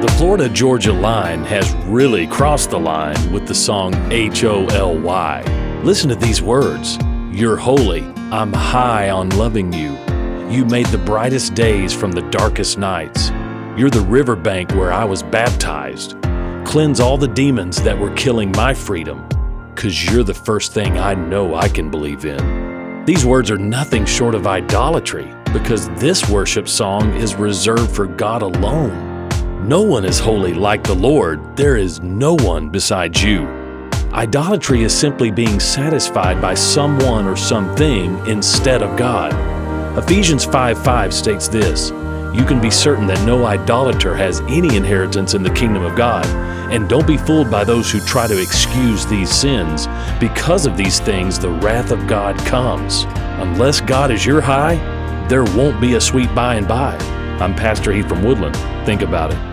The Florida Georgia line has really crossed the line with the song H O L Y. Listen to these words You're holy, I'm high on loving you. You made the brightest days from the darkest nights. You're the riverbank where I was baptized. Cleanse all the demons that were killing my freedom, because you're the first thing I know I can believe in. These words are nothing short of idolatry, because this worship song is reserved for God alone. No one is holy like the Lord. There is no one besides you. Idolatry is simply being satisfied by someone or something instead of God. Ephesians 5 5 states this You can be certain that no idolater has any inheritance in the kingdom of God. And don't be fooled by those who try to excuse these sins. Because of these things, the wrath of God comes. Unless God is your high, there won't be a sweet by and by. I'm Pastor Heath from Woodland. Think about it.